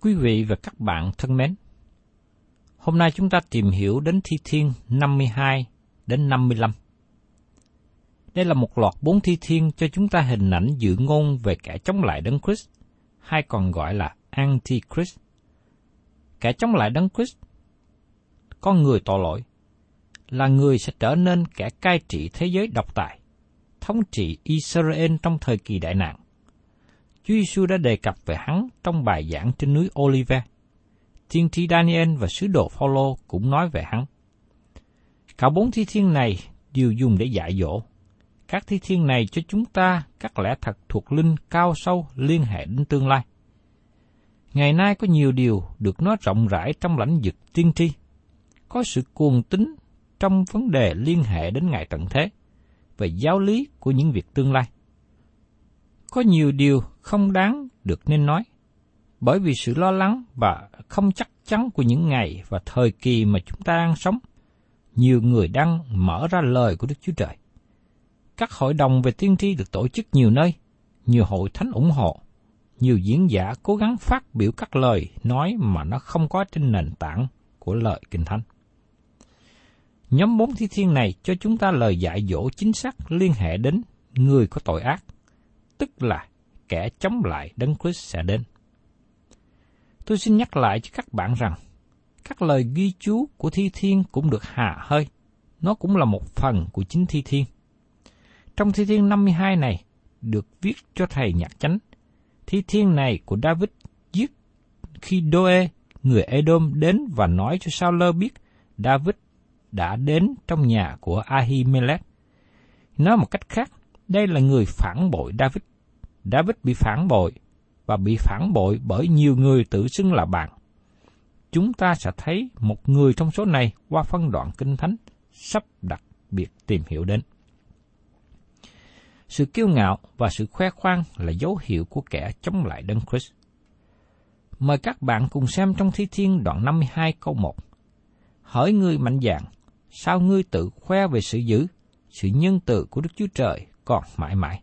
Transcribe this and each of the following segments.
Quý vị và các bạn thân mến, hôm nay chúng ta tìm hiểu đến thi thiên 52 đến 55. Đây là một loạt bốn thi thiên cho chúng ta hình ảnh dự ngôn về kẻ chống lại Đấng Christ, hay còn gọi là Antichrist. Kẻ chống lại Đấng Christ, con người tội lỗi, là người sẽ trở nên kẻ cai trị thế giới độc tài, thống trị Israel trong thời kỳ đại nạn. Chúa Giêsu đã đề cập về hắn trong bài giảng trên núi Olive. Thiên tri Daniel và sứ đồ Phaolô cũng nói về hắn. Cả bốn thi thiên này đều dùng để dạy dỗ. Các thi thiên này cho chúng ta các lẽ thật thuộc linh cao sâu liên hệ đến tương lai. Ngày nay có nhiều điều được nói rộng rãi trong lãnh vực tiên tri. Có sự cuồng tín trong vấn đề liên hệ đến ngày tận thế, về giáo lý của những việc tương lai. Có nhiều điều không đáng được nên nói, bởi vì sự lo lắng và không chắc chắn của những ngày và thời kỳ mà chúng ta đang sống, nhiều người đang mở ra lời của Đức Chúa Trời. Các hội đồng về tiên tri được tổ chức nhiều nơi, nhiều hội thánh ủng hộ, nhiều diễn giả cố gắng phát biểu các lời nói mà nó không có trên nền tảng của lời Kinh Thánh. Nhóm bốn thi thiên này cho chúng ta lời dạy dỗ chính xác liên hệ đến người có tội ác, tức là kẻ chống lại Đấng Christ sẽ đến. Tôi xin nhắc lại cho các bạn rằng, các lời ghi chú của thi thiên cũng được hạ hơi, nó cũng là một phần của chính thi thiên. Trong thi thiên 52 này, được viết cho thầy nhạc chánh, thi thiên này của David viết khi Doe, người Edom đến và nói cho Sao Lơ biết David đã đến trong nhà của Ahimelech. Nói một cách khác, đây là người phản bội David. David bị phản bội và bị phản bội bởi nhiều người tự xưng là bạn. Chúng ta sẽ thấy một người trong số này qua phân đoạn kinh thánh sắp đặc biệt tìm hiểu đến. Sự kiêu ngạo và sự khoe khoang là dấu hiệu của kẻ chống lại Đấng Christ. Mời các bạn cùng xem trong Thi Thiên đoạn 52 câu 1. Hỏi ngươi mạnh dạn, sao ngươi tự khoe về sự dữ, sự nhân từ của Đức Chúa Trời còn mãi mãi.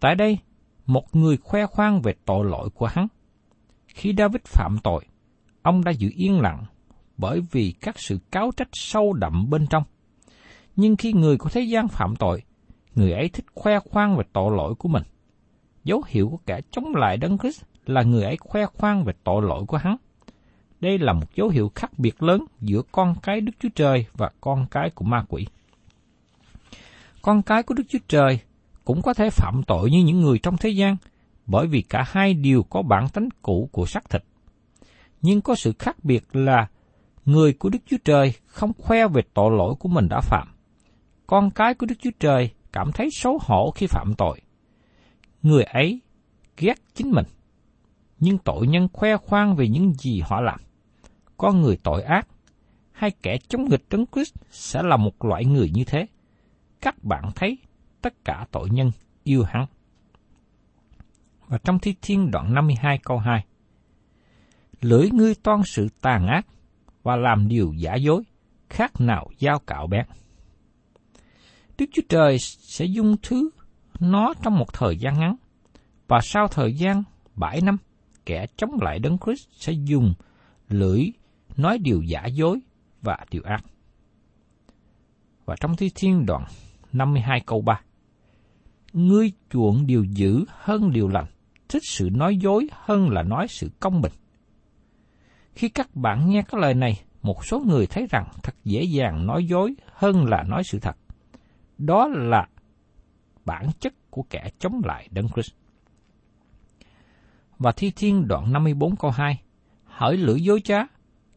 Tại đây, một người khoe khoang về tội lỗi của hắn. Khi David phạm tội, ông đã giữ yên lặng bởi vì các sự cáo trách sâu đậm bên trong. Nhưng khi người của thế gian phạm tội, người ấy thích khoe khoang về tội lỗi của mình. Dấu hiệu của kẻ chống lại Đấng Christ là người ấy khoe khoang về tội lỗi của hắn. đây là một dấu hiệu khác biệt lớn giữa con cái Đức Chúa Trời và con cái của ma quỷ. Con cái của Đức Chúa Trời cũng có thể phạm tội như những người trong thế gian, bởi vì cả hai đều có bản tánh cũ của xác thịt. Nhưng có sự khác biệt là người của Đức Chúa Trời không khoe về tội lỗi của mình đã phạm. Con cái của Đức Chúa Trời cảm thấy xấu hổ khi phạm tội. Người ấy ghét chính mình, nhưng tội nhân khoe khoang về những gì họ làm. Con người tội ác hay kẻ chống nghịch Đấng Christ sẽ là một loại người như thế. Các bạn thấy tất cả tội nhân yêu hắn. Và trong Thi Thiên đoạn 52 câu 2 Lưỡi ngươi toan sự tàn ác và làm điều giả dối, khác nào dao cạo bén. Đức Chúa Trời sẽ dung thứ nó trong một thời gian ngắn, và sau thời gian bảy năm, kẻ chống lại Đấng Christ sẽ dùng lưỡi nói điều giả dối và điều ác. Và trong Thi Thiên đoạn 52 câu 3 Ngươi chuộng điều dữ hơn điều lành, thích sự nói dối hơn là nói sự công bình. Khi các bạn nghe các lời này, một số người thấy rằng thật dễ dàng nói dối hơn là nói sự thật. Đó là bản chất của kẻ chống lại Đấng Christ. Và Thi Thiên đoạn 54 câu 2 Hỡi lưỡi dối trá,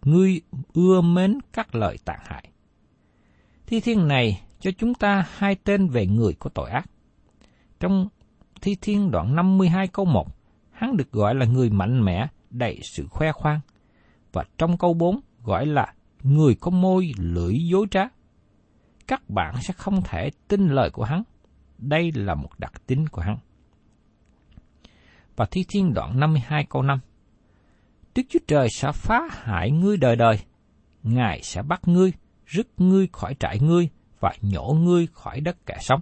ngươi ưa mến các lời tàn hại. Thi Thiên này cho chúng ta hai tên về người có tội ác. Trong Thi Thiên đoạn 52 câu 1, hắn được gọi là người mạnh mẽ, đầy sự khoe khoang. Và trong câu 4 gọi là người có môi lưỡi dối trá. Các bạn sẽ không thể tin lời của hắn. Đây là một đặc tính của hắn. Và Thi Thiên đoạn 52 câu 5 Đức Chúa Trời sẽ phá hại ngươi đời đời. Ngài sẽ bắt ngươi, rứt ngươi khỏi trại ngươi và nhổ ngươi khỏi đất kẻ sống.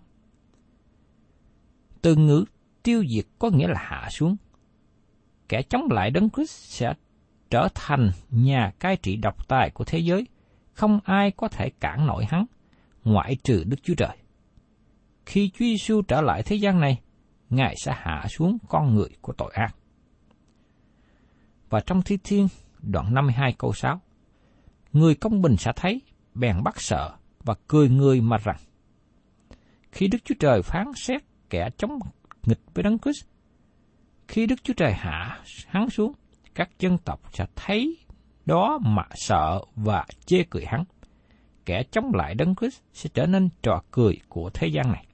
Từ ngữ tiêu diệt có nghĩa là hạ xuống. Kẻ chống lại Đấng Christ sẽ trở thành nhà cai trị độc tài của thế giới, không ai có thể cản nổi hắn, ngoại trừ Đức Chúa Trời. Khi Chúa Giêsu trở lại thế gian này, Ngài sẽ hạ xuống con người của tội ác. Và trong Thi Thiên, đoạn 52 câu 6, Người công bình sẽ thấy, bèn bắt sợ và cười người mà rằng, Khi Đức Chúa Trời phán xét kẻ chống nghịch với Đấng Christ, khi Đức Chúa Trời hạ hắn xuống, các dân tộc sẽ thấy đó mà sợ và chê cười hắn. Kẻ chống lại Đấng Christ sẽ trở nên trò cười của thế gian này.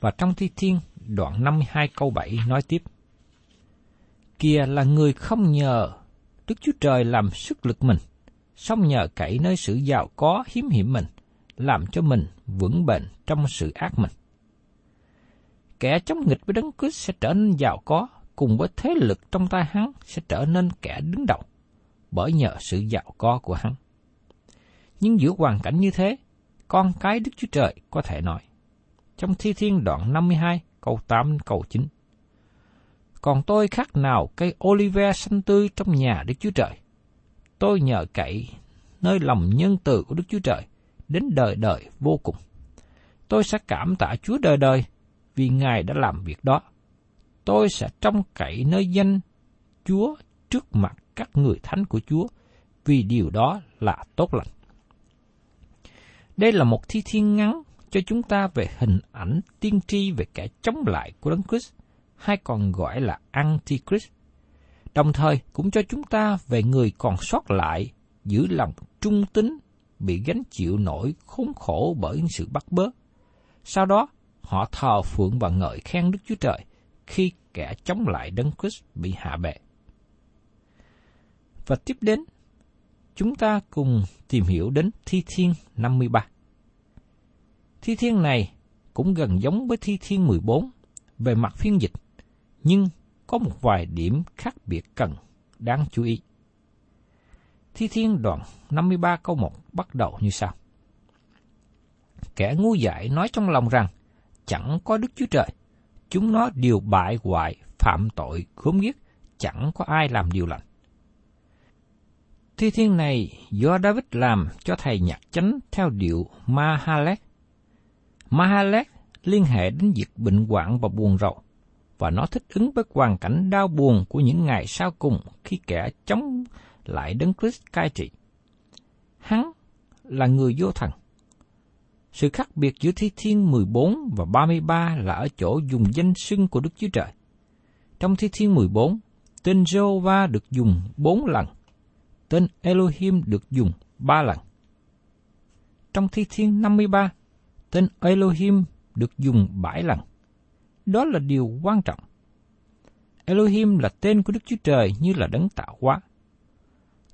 Và trong Thi Thiên, đoạn 52 câu 7 nói tiếp. Kìa là người không nhờ Đức Chúa Trời làm sức lực mình, song nhờ cậy nơi sự giàu có hiếm hiểm mình, làm cho mình vững bền trong sự ác mình. Kẻ chống nghịch với Đấng Christ sẽ trở nên giàu có, cùng với thế lực trong tay hắn sẽ trở nên kẻ đứng đầu, bởi nhờ sự giàu có của hắn. Nhưng giữa hoàn cảnh như thế, con cái Đức Chúa Trời có thể nói. Trong Thi Thiên đoạn 52, câu 8 câu 9. Còn tôi khác nào cây olive xanh tươi trong nhà Đức Chúa Trời. Tôi nhờ cậy nơi lòng nhân từ của Đức Chúa Trời đến đời đời vô cùng. Tôi sẽ cảm tạ Chúa đời đời vì Ngài đã làm việc đó tôi sẽ trông cậy nơi danh Chúa trước mặt các người thánh của Chúa, vì điều đó là tốt lành. Đây là một thi thiên ngắn cho chúng ta về hình ảnh tiên tri về kẻ chống lại của Đấng Christ, hay còn gọi là Antichrist. Đồng thời cũng cho chúng ta về người còn sót lại giữ lòng trung tín bị gánh chịu nổi khốn khổ bởi sự bắt bớ. Sau đó, họ thờ phượng và ngợi khen Đức Chúa Trời khi kẻ chống lại Đấng Christ bị hạ bệ. Và tiếp đến, chúng ta cùng tìm hiểu đến Thi Thiên 53. Thi Thiên này cũng gần giống với Thi Thiên 14 về mặt phiên dịch, nhưng có một vài điểm khác biệt cần đáng chú ý. Thi Thiên đoạn 53 câu 1 bắt đầu như sau. Kẻ ngu dại nói trong lòng rằng, chẳng có Đức Chúa Trời chúng nó đều bại hoại, phạm tội, khốn giết, chẳng có ai làm điều lành. Thi thiên này do David làm cho thầy nhạc chánh theo điệu Mahalet. Mahalet liên hệ đến việc bệnh hoạn và buồn rầu, và nó thích ứng với hoàn cảnh đau buồn của những ngày sau cùng khi kẻ chống lại Đấng Christ cai trị. Hắn là người vô thần. Sự khác biệt giữa Thi Thiên 14 và 33 là ở chỗ dùng danh xưng của Đức Chúa Trời. Trong Thi Thiên 14, tên Jehovah được dùng bốn lần, tên Elohim được dùng ba lần. Trong Thi Thiên 53, tên Elohim được dùng bảy lần. Đó là điều quan trọng. Elohim là tên của Đức Chúa Trời như là đấng tạo hóa.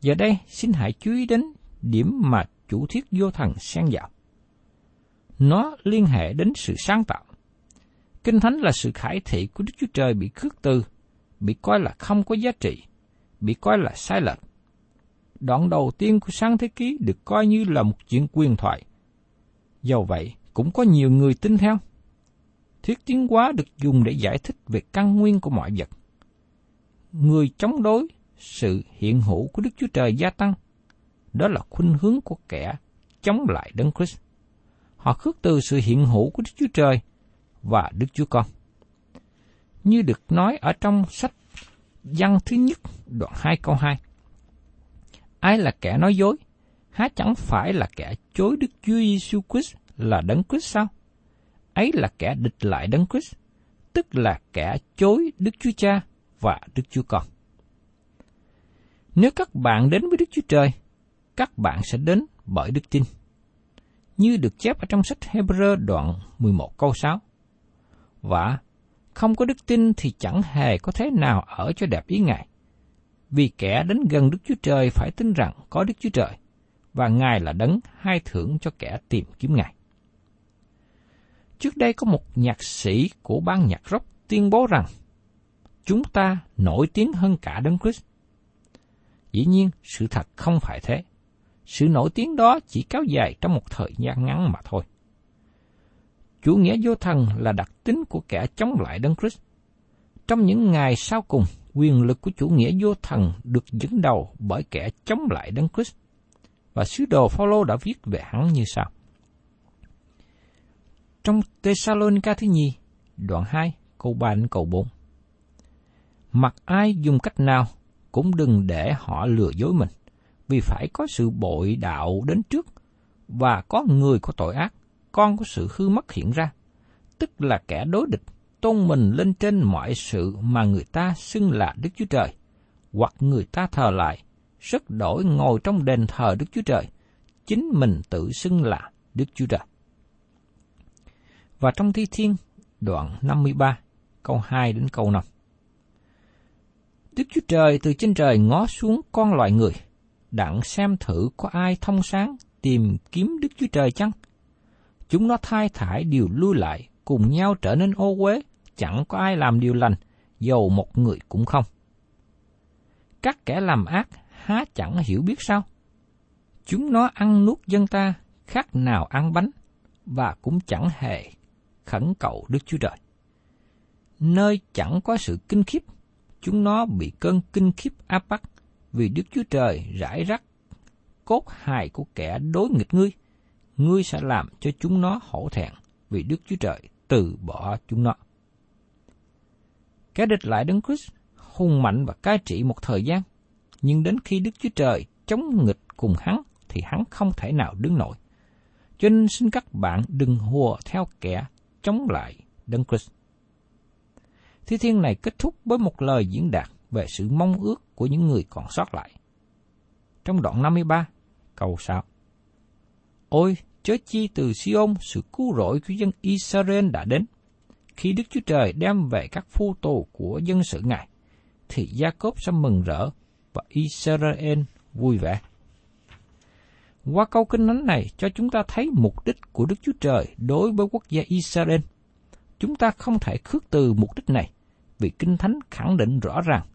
Giờ đây, xin hãy chú ý đến điểm mà chủ thuyết vô thần xen vào. Nó liên hệ đến sự sáng tạo. Kinh Thánh là sự khải thị của Đức Chúa Trời bị khước từ, bị coi là không có giá trị, bị coi là sai lệch. Đoạn đầu tiên của sáng thế ký được coi như là một chuyện quyền thoại. Dầu vậy, cũng có nhiều người tin theo. Thuyết tiến hóa được dùng để giải thích về căn nguyên của mọi vật. Người chống đối sự hiện hữu của Đức Chúa Trời gia tăng. Đó là khuynh hướng của kẻ chống lại Đấng Christ. Họ khước từ sự hiện hữu của Đức Chúa Trời và Đức Chúa Con. Như được nói ở trong sách văn thứ nhất đoạn 2 câu 2. Ai là kẻ nói dối? Há chẳng phải là kẻ chối Đức Chúa Giêsu Christ là Đấng Christ sao? Ấy là kẻ địch lại Đấng Christ, tức là kẻ chối Đức Chúa Cha và Đức Chúa Con. Nếu các bạn đến với Đức Chúa Trời, các bạn sẽ đến bởi đức tin. Như được chép ở trong sách Hebrew đoạn 11 câu 6. Và không có đức tin thì chẳng hề có thế nào ở cho đẹp ý Ngài. Vì kẻ đến gần Đức Chúa Trời phải tin rằng có Đức Chúa Trời, và Ngài là đấng hai thưởng cho kẻ tìm kiếm Ngài. Trước đây có một nhạc sĩ của ban nhạc rock tuyên bố rằng chúng ta nổi tiếng hơn cả Đấng Christ. Dĩ nhiên, sự thật không phải thế. Sự nổi tiếng đó chỉ kéo dài trong một thời gian ngắn mà thôi. Chủ nghĩa vô thần là đặc tính của kẻ chống lại Đấng Christ. Trong những ngày sau cùng, quyền lực của chủ nghĩa vô thần được dẫn đầu bởi kẻ chống lại Đấng Christ. Và sứ đồ Phaolô đã viết về hắn như sau. Trong Thessalonica thứ nhì, đoạn 2, câu 3 đến câu 4. Mặc ai dùng cách nào cũng đừng để họ lừa dối mình, vì phải có sự bội đạo đến trước, và có người có tội ác, con có sự hư mất hiện ra, tức là kẻ đối địch, tôn mình lên trên mọi sự mà người ta xưng là Đức Chúa Trời, hoặc người ta thờ lại, rất đổi ngồi trong đền thờ Đức Chúa Trời, chính mình tự xưng là Đức Chúa Trời. Và trong Thi Thiên, đoạn 53, câu 2 đến câu 5. Đức Chúa Trời từ trên trời ngó xuống con loài người, đặng xem thử có ai thông sáng tìm kiếm Đức Chúa Trời chăng? Chúng nó thai thải điều lui lại, cùng nhau trở nên ô uế, chẳng có ai làm điều lành, dầu một người cũng không. Các kẻ làm ác há chẳng hiểu biết sao? Chúng nó ăn nuốt dân ta, khác nào ăn bánh, và cũng chẳng hề khẩn cầu Đức Chúa Trời. Nơi chẳng có sự kinh khiếp, chúng nó bị cơn kinh khiếp áp bắt vì Đức Chúa Trời rải rắc cốt hài của kẻ đối nghịch ngươi. Ngươi sẽ làm cho chúng nó hổ thẹn vì Đức Chúa Trời từ bỏ chúng nó. Kẻ địch lại Đấng Christ hung mạnh và cai trị một thời gian, nhưng đến khi Đức Chúa Trời chống nghịch cùng hắn thì hắn không thể nào đứng nổi. Cho nên xin các bạn đừng hùa theo kẻ chống lại Đấng Christ. Thi thiên này kết thúc với một lời diễn đạt về sự mong ước của những người còn sót lại. Trong đoạn 53, câu 6. Ôi, chớ chi từ Siôn sự cứu rỗi của dân Israel đã đến. Khi Đức Chúa Trời đem về các phu tù của dân sự Ngài, thì Gia-cốp sẽ mừng rỡ và Israel vui vẻ. Qua câu kinh thánh này cho chúng ta thấy mục đích của Đức Chúa Trời đối với quốc gia Israel. Chúng ta không thể khước từ mục đích này, vì kinh thánh khẳng định rõ ràng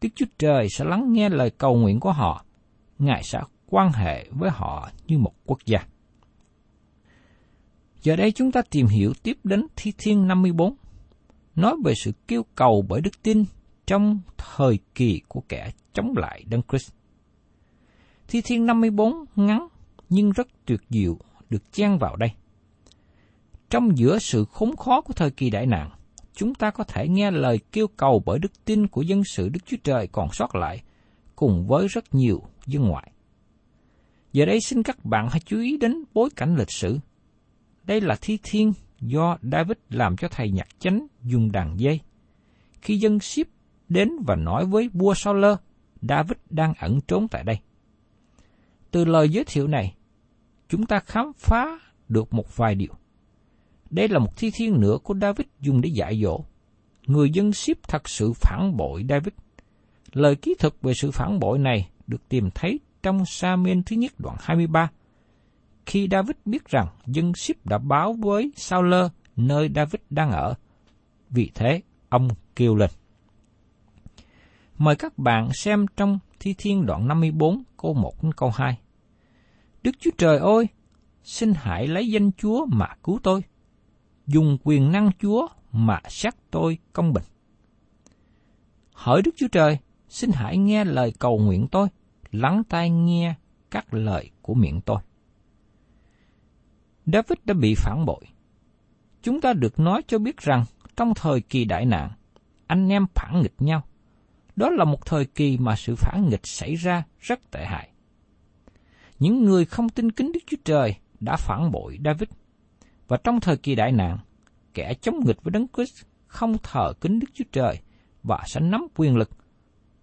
Đức Chúa Trời sẽ lắng nghe lời cầu nguyện của họ. Ngài sẽ quan hệ với họ như một quốc gia. Giờ đây chúng ta tìm hiểu tiếp đến Thi Thiên 54, nói về sự kêu cầu bởi đức tin trong thời kỳ của kẻ chống lại Đấng Christ. Thi Thiên 54 ngắn nhưng rất tuyệt diệu được chen vào đây. Trong giữa sự khốn khó của thời kỳ đại nạn, chúng ta có thể nghe lời kêu cầu bởi đức tin của dân sự Đức Chúa Trời còn sót lại, cùng với rất nhiều dân ngoại. Giờ đây xin các bạn hãy chú ý đến bối cảnh lịch sử. Đây là thi thiên do David làm cho thầy nhạc chánh dùng đàn dây. Khi dân ship đến và nói với vua Saul, David đang ẩn trốn tại đây. Từ lời giới thiệu này, chúng ta khám phá được một vài điều. Đây là một thi thiên nữa của David dùng để dạy dỗ. Người dân ship thật sự phản bội David. Lời ký thực về sự phản bội này được tìm thấy trong Samuel thứ nhất đoạn 23. Khi David biết rằng dân ship đã báo với Saul nơi David đang ở, vì thế ông kêu lên. Mời các bạn xem trong Thi Thiên đoạn 54 câu 1 đến câu 2. Đức Chúa Trời ơi, xin hãy lấy danh Chúa mà cứu tôi, dùng quyền năng Chúa mà xét tôi công bình. Hỡi Đức Chúa Trời, xin hãy nghe lời cầu nguyện tôi, lắng tai nghe các lời của miệng tôi. David đã bị phản bội. Chúng ta được nói cho biết rằng trong thời kỳ đại nạn, anh em phản nghịch nhau. Đó là một thời kỳ mà sự phản nghịch xảy ra rất tệ hại. Những người không tin kính Đức Chúa Trời đã phản bội David. Và trong thời kỳ đại nạn, kẻ chống nghịch với Đấng Christ không thờ kính Đức Chúa Trời và sẽ nắm quyền lực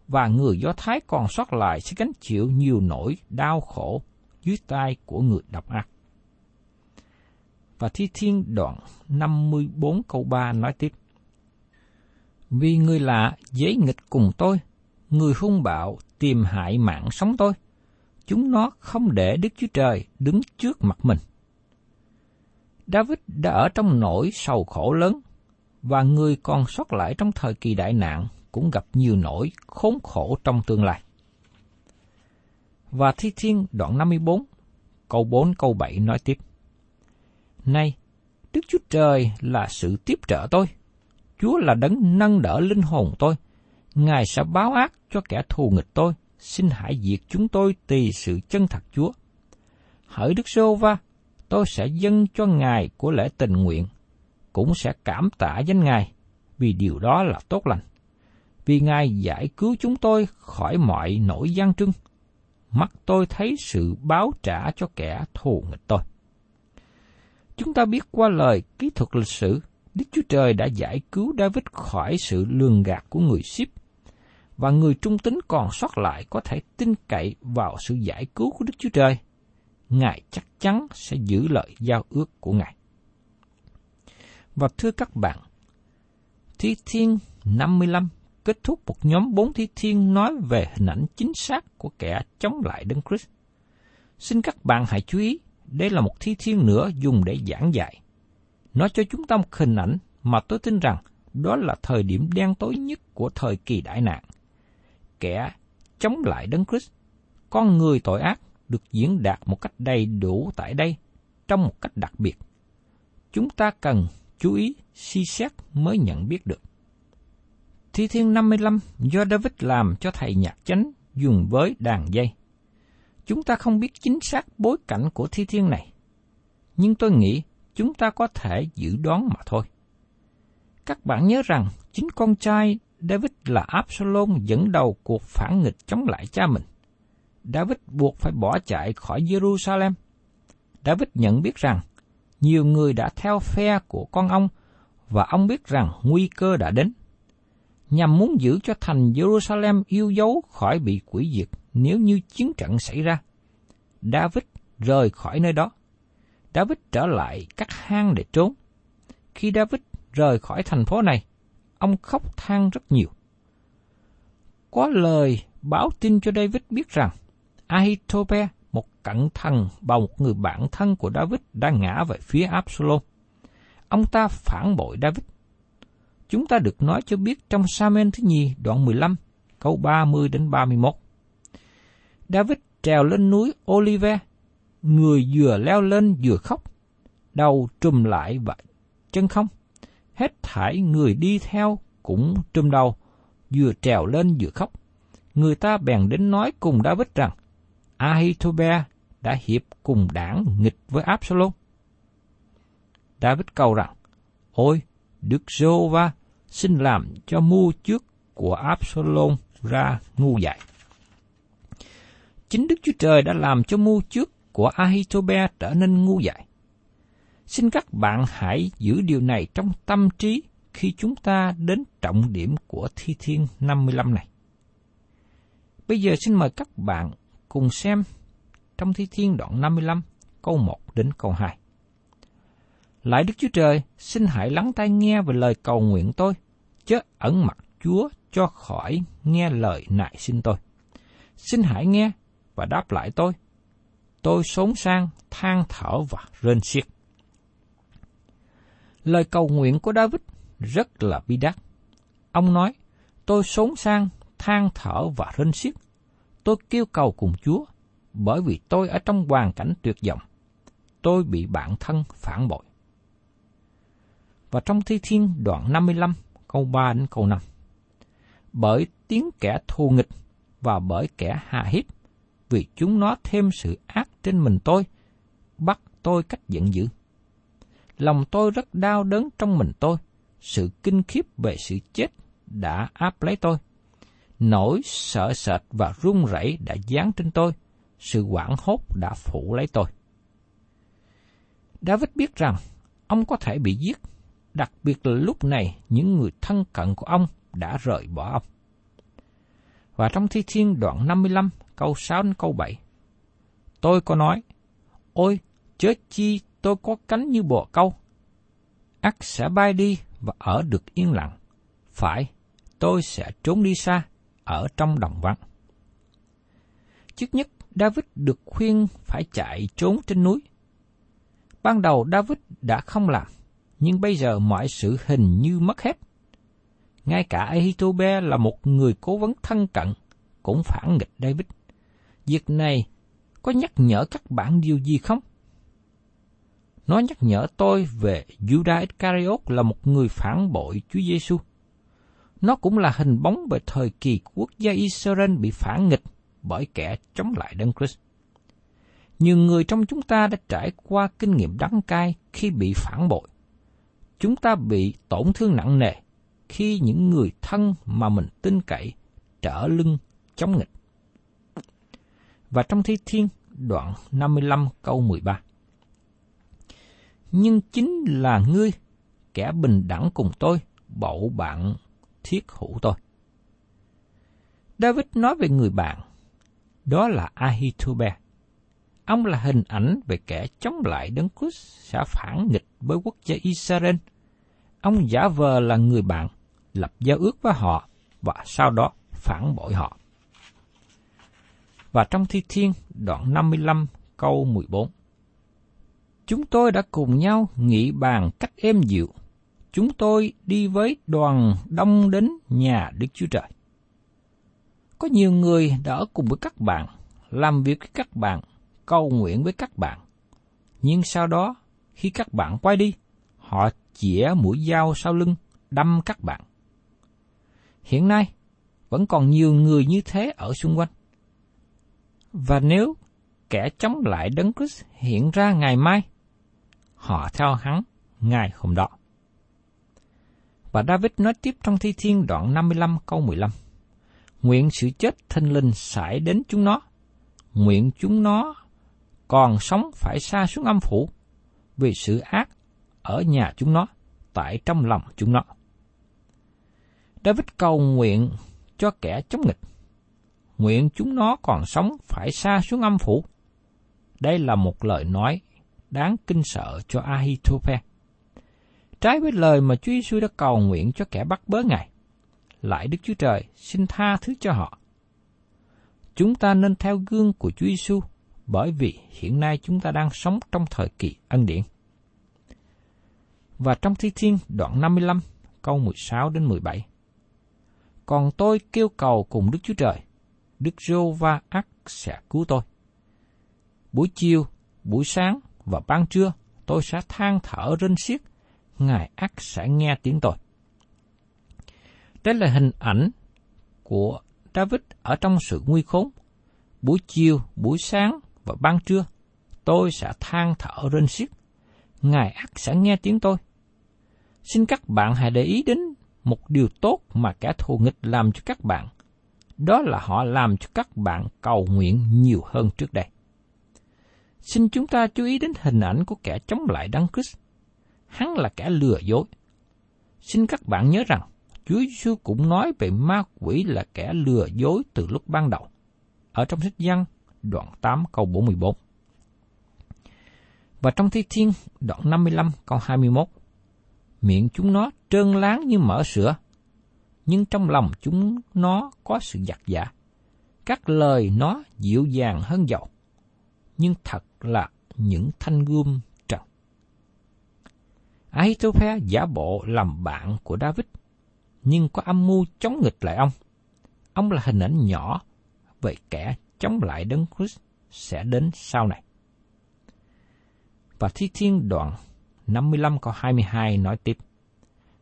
và người Do Thái còn sót lại sẽ gánh chịu nhiều nỗi đau khổ dưới tay của người độc ác. Và Thi Thiên đoạn 54 câu 3 nói tiếp. Vì người lạ dễ nghịch cùng tôi, người hung bạo tìm hại mạng sống tôi. Chúng nó không để Đức Chúa Trời đứng trước mặt mình. David đã ở trong nỗi sầu khổ lớn, và người còn sót lại trong thời kỳ đại nạn cũng gặp nhiều nỗi khốn khổ trong tương lai. Và Thi Thiên đoạn 54, câu 4 câu 7 nói tiếp. Này, Đức Chúa Trời là sự tiếp trợ tôi. Chúa là đấng nâng đỡ linh hồn tôi. Ngài sẽ báo ác cho kẻ thù nghịch tôi. Xin hãy diệt chúng tôi tùy sự chân thật Chúa. Hỡi Đức Sô Va, tôi sẽ dâng cho Ngài của lễ tình nguyện, cũng sẽ cảm tạ danh Ngài, vì điều đó là tốt lành vì Ngài giải cứu chúng tôi khỏi mọi nỗi gian trưng. Mắt tôi thấy sự báo trả cho kẻ thù nghịch tôi. Chúng ta biết qua lời kỹ thuật lịch sử, Đức Chúa Trời đã giải cứu David khỏi sự lường gạt của người ship, và người trung tín còn sót lại có thể tin cậy vào sự giải cứu của Đức Chúa Trời. Ngài chắc chắn sẽ giữ lời giao ước của Ngài. Và thưa các bạn, Thi Thiên 55 kết thúc một nhóm bốn thi thiên nói về hình ảnh chính xác của kẻ chống lại Đấng Christ. Xin các bạn hãy chú ý, đây là một thi thiên nữa dùng để giảng dạy. Nó cho chúng ta một hình ảnh mà tôi tin rằng đó là thời điểm đen tối nhất của thời kỳ đại nạn. Kẻ chống lại Đấng Christ, con người tội ác được diễn đạt một cách đầy đủ tại đây trong một cách đặc biệt. Chúng ta cần chú ý suy xét mới nhận biết được. Thi thiên 55 do David làm cho thầy nhạc chánh dùng với đàn dây. Chúng ta không biết chính xác bối cảnh của thi thiên này, nhưng tôi nghĩ chúng ta có thể dự đoán mà thôi. Các bạn nhớ rằng chính con trai David là Absalom dẫn đầu cuộc phản nghịch chống lại cha mình. David buộc phải bỏ chạy khỏi Jerusalem. David nhận biết rằng nhiều người đã theo phe của con ông và ông biết rằng nguy cơ đã đến nhằm muốn giữ cho thành Jerusalem yêu dấu khỏi bị quỷ diệt nếu như chiến trận xảy ra. David rời khỏi nơi đó. David trở lại các hang để trốn. Khi David rời khỏi thành phố này, ông khóc than rất nhiều. Có lời báo tin cho David biết rằng Ahithope, một cận thần và một người bạn thân của David đã ngã về phía Absalom. Ông ta phản bội David chúng ta được nói cho biết trong Samen thứ nhì đoạn 15, câu 30 đến 31. David trèo lên núi Olive, người vừa leo lên vừa khóc, đầu trùm lại và chân không. Hết thải người đi theo cũng trùm đầu, vừa trèo lên vừa khóc. Người ta bèn đến nói cùng David rằng, Ahithobe đã hiệp cùng đảng nghịch với Absalom. David cầu rằng, Ôi, Đức Giô-va xin làm cho mưu trước của Absalom ra ngu dại. Chính Đức Chúa Trời đã làm cho mưu trước của Ahitobe trở nên ngu dại. Xin các bạn hãy giữ điều này trong tâm trí khi chúng ta đến trọng điểm của Thi Thiên 55 này. Bây giờ xin mời các bạn cùng xem trong Thi Thiên đoạn 55 câu 1 đến câu 2. Lại Đức Chúa Trời, xin hãy lắng tai nghe về lời cầu nguyện tôi, chớ ẩn mặt Chúa cho khỏi nghe lời nại xin tôi. Xin hãy nghe và đáp lại tôi. Tôi sống sang, than thở và rên xiết. Lời cầu nguyện của David rất là bi đát. Ông nói, tôi sống sang, than thở và rên xiết. Tôi kêu cầu cùng Chúa, bởi vì tôi ở trong hoàn cảnh tuyệt vọng. Tôi bị bạn thân phản bội. Và trong Thi Thiên đoạn 55, câu 3 đến câu 5. Bởi tiếng kẻ thù nghịch và bởi kẻ hạ hiếp, vì chúng nó thêm sự ác trên mình tôi, bắt tôi cách giận dữ. Lòng tôi rất đau đớn trong mình tôi, sự kinh khiếp về sự chết đã áp lấy tôi. Nỗi sợ sệt và run rẩy đã dán trên tôi, sự hoảng hốt đã phủ lấy tôi. David biết rằng ông có thể bị giết, đặc biệt là lúc này những người thân cận của ông đã rời bỏ ông. Và trong Thi Thiên đoạn 55 câu 6 đến câu 7, tôi có nói, Ôi, chớ chi tôi có cánh như bồ câu, ắt sẽ bay đi và ở được yên lặng. Phải, tôi sẽ trốn đi xa, ở trong đồng vắng. Trước nhất, David được khuyên phải chạy trốn trên núi. Ban đầu David đã không làm, nhưng bây giờ mọi sự hình như mất hết. Ngay cả Ahitobe là một người cố vấn thân cận, cũng phản nghịch David. Việc này có nhắc nhở các bạn điều gì không? Nó nhắc nhở tôi về Judas Iscariot là một người phản bội Chúa Giêsu. Nó cũng là hình bóng về thời kỳ quốc gia Israel bị phản nghịch bởi kẻ chống lại Đấng Christ. Nhiều người trong chúng ta đã trải qua kinh nghiệm đắng cay khi bị phản bội. Chúng ta bị tổn thương nặng nề khi những người thân mà mình tin cậy trở lưng chống nghịch. Và trong Thi Thiên đoạn 55 câu 13 nhưng chính là ngươi, kẻ bình đẳng cùng tôi, bậu bạn thiết hữu tôi. David nói về người bạn, đó là Ahitube. Ông là hình ảnh về kẻ chống lại đấng Christ sẽ phản nghịch với quốc gia Israel. Ông giả vờ là người bạn, lập giao ước với họ và sau đó phản bội họ. Và trong Thi Thiên đoạn 55 câu 14 Chúng tôi đã cùng nhau nghị bàn cách êm dịu. Chúng tôi đi với đoàn đông đến nhà Đức Chúa Trời. Có nhiều người đã ở cùng với các bạn, làm việc với các bạn, cầu nguyện với các bạn. Nhưng sau đó, khi các bạn quay đi, họ chĩa mũi dao sau lưng, đâm các bạn. Hiện nay, vẫn còn nhiều người như thế ở xung quanh. Và nếu kẻ chống lại Đấng Christ hiện ra ngày mai, họ theo hắn ngày hôm đó. Và David nói tiếp trong Thi Thiên đoạn 55 câu 15. Nguyện sự chết thanh linh xảy đến chúng nó. Nguyện chúng nó còn sống phải xa xuống âm phủ vì sự ác ở nhà chúng nó, tại trong lòng chúng nó. David cầu nguyện cho kẻ chống nghịch. Nguyện chúng nó còn sống phải xa xuống âm phủ. Đây là một lời nói đáng kinh sợ cho Ahithophel. Trái với lời mà Chúa Giêsu đã cầu nguyện cho kẻ bắt bớ Ngài, lại Đức Chúa Trời xin tha thứ cho họ. Chúng ta nên theo gương của Chúa Giêsu bởi vì hiện nay chúng ta đang sống trong thời kỳ ân điển. Và trong Thi Thiên đoạn 55 câu 16 đến 17. Còn tôi kêu cầu cùng Đức Chúa Trời, Đức Rô Va ác sẽ cứu tôi. Buổi chiều, buổi sáng và ban trưa tôi sẽ than thở rên xiết, Ngài ắt sẽ nghe tiếng tôi. Đây là hình ảnh của David ở trong sự nguy khốn. Buổi chiều, buổi sáng và ban trưa, tôi sẽ than thở rên xiết, Ngài ắt sẽ nghe tiếng tôi. Xin các bạn hãy để ý đến một điều tốt mà kẻ thù nghịch làm cho các bạn, đó là họ làm cho các bạn cầu nguyện nhiều hơn trước đây. Xin chúng ta chú ý đến hình ảnh của kẻ chống lại Đấng Christ. Hắn là kẻ lừa dối. Xin các bạn nhớ rằng, Chúa Giêsu cũng nói về ma quỷ là kẻ lừa dối từ lúc ban đầu. Ở trong sách Giăng, đoạn 8 câu 44. Và trong Thi Thiên, đoạn 55 câu 21, miệng chúng nó trơn láng như mỡ sữa, nhưng trong lòng chúng nó có sự giặc giả. Các lời nó dịu dàng hơn dầu, nhưng thật là những thanh gươm trần. Giả bộ làm bạn của David, nhưng có âm mưu chống nghịch lại ông. Ông là hình ảnh nhỏ về kẻ chống lại Đấng Christ sẽ đến sau này. Và Thi Thiên đoạn 55 câu 22 nói tiếp.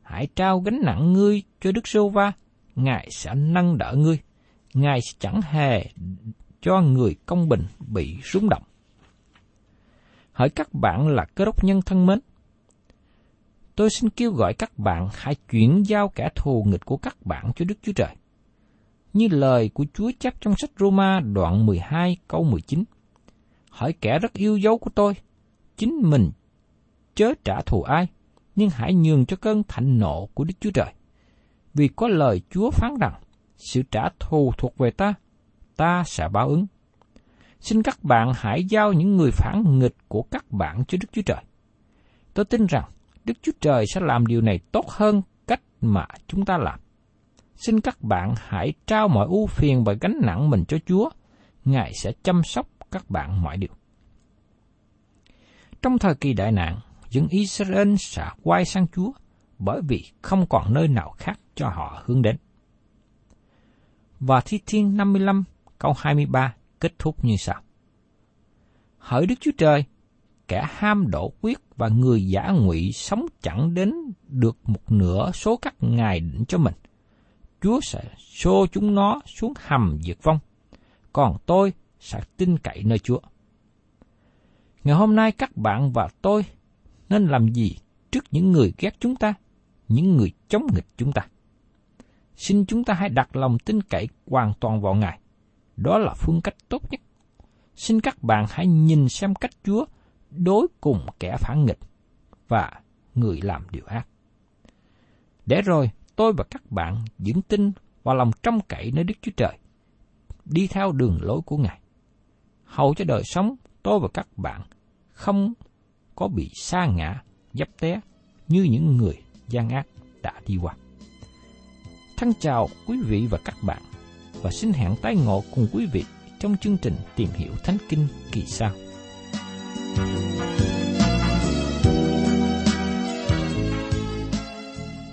Hãy trao gánh nặng ngươi cho Đức Sô Va, Ngài sẽ nâng đỡ ngươi. Ngài chẳng hề cho người công bình bị rúng động. Hỏi các bạn là cơ đốc nhân thân mến. Tôi xin kêu gọi các bạn hãy chuyển giao kẻ thù nghịch của các bạn cho Đức Chúa Trời. Như lời của Chúa chép trong sách Roma đoạn 12 câu 19. Hỏi kẻ rất yêu dấu của tôi, chính mình chớ trả thù ai, nhưng hãy nhường cho cơn thạnh nộ của Đức Chúa Trời. Vì có lời Chúa phán rằng, sự trả thù thuộc về ta, ta sẽ báo ứng. Xin các bạn hãy giao những người phản nghịch của các bạn cho Đức Chúa Trời. Tôi tin rằng Đức Chúa Trời sẽ làm điều này tốt hơn cách mà chúng ta làm. Xin các bạn hãy trao mọi ưu phiền và gánh nặng mình cho Chúa. Ngài sẽ chăm sóc các bạn mọi điều. Trong thời kỳ đại nạn, dân Israel sẽ quay sang Chúa bởi vì không còn nơi nào khác cho họ hướng đến. Và Thi Thiên 55 câu 23 kết thúc như sau. Hỡi Đức Chúa Trời, kẻ ham đổ quyết và người giả ngụy sống chẳng đến được một nửa số các ngài định cho mình. Chúa sẽ xô chúng nó xuống hầm diệt vong, còn tôi sẽ tin cậy nơi Chúa. Ngày hôm nay các bạn và tôi nên làm gì trước những người ghét chúng ta, những người chống nghịch chúng ta? Xin chúng ta hãy đặt lòng tin cậy hoàn toàn vào Ngài. Đó là phương cách tốt nhất. Xin các bạn hãy nhìn xem cách Chúa đối cùng kẻ phản nghịch và người làm điều ác. Để rồi tôi và các bạn vững tin và lòng trong cậy nơi Đức Chúa Trời, đi theo đường lối của Ngài. Hầu cho đời sống tôi và các bạn không có bị sa ngã, dấp té như những người gian ác đã đi qua. Thân chào quý vị và các bạn và xin hẹn tái ngộ cùng quý vị trong chương trình tìm hiểu Thánh Kinh kỳ sau.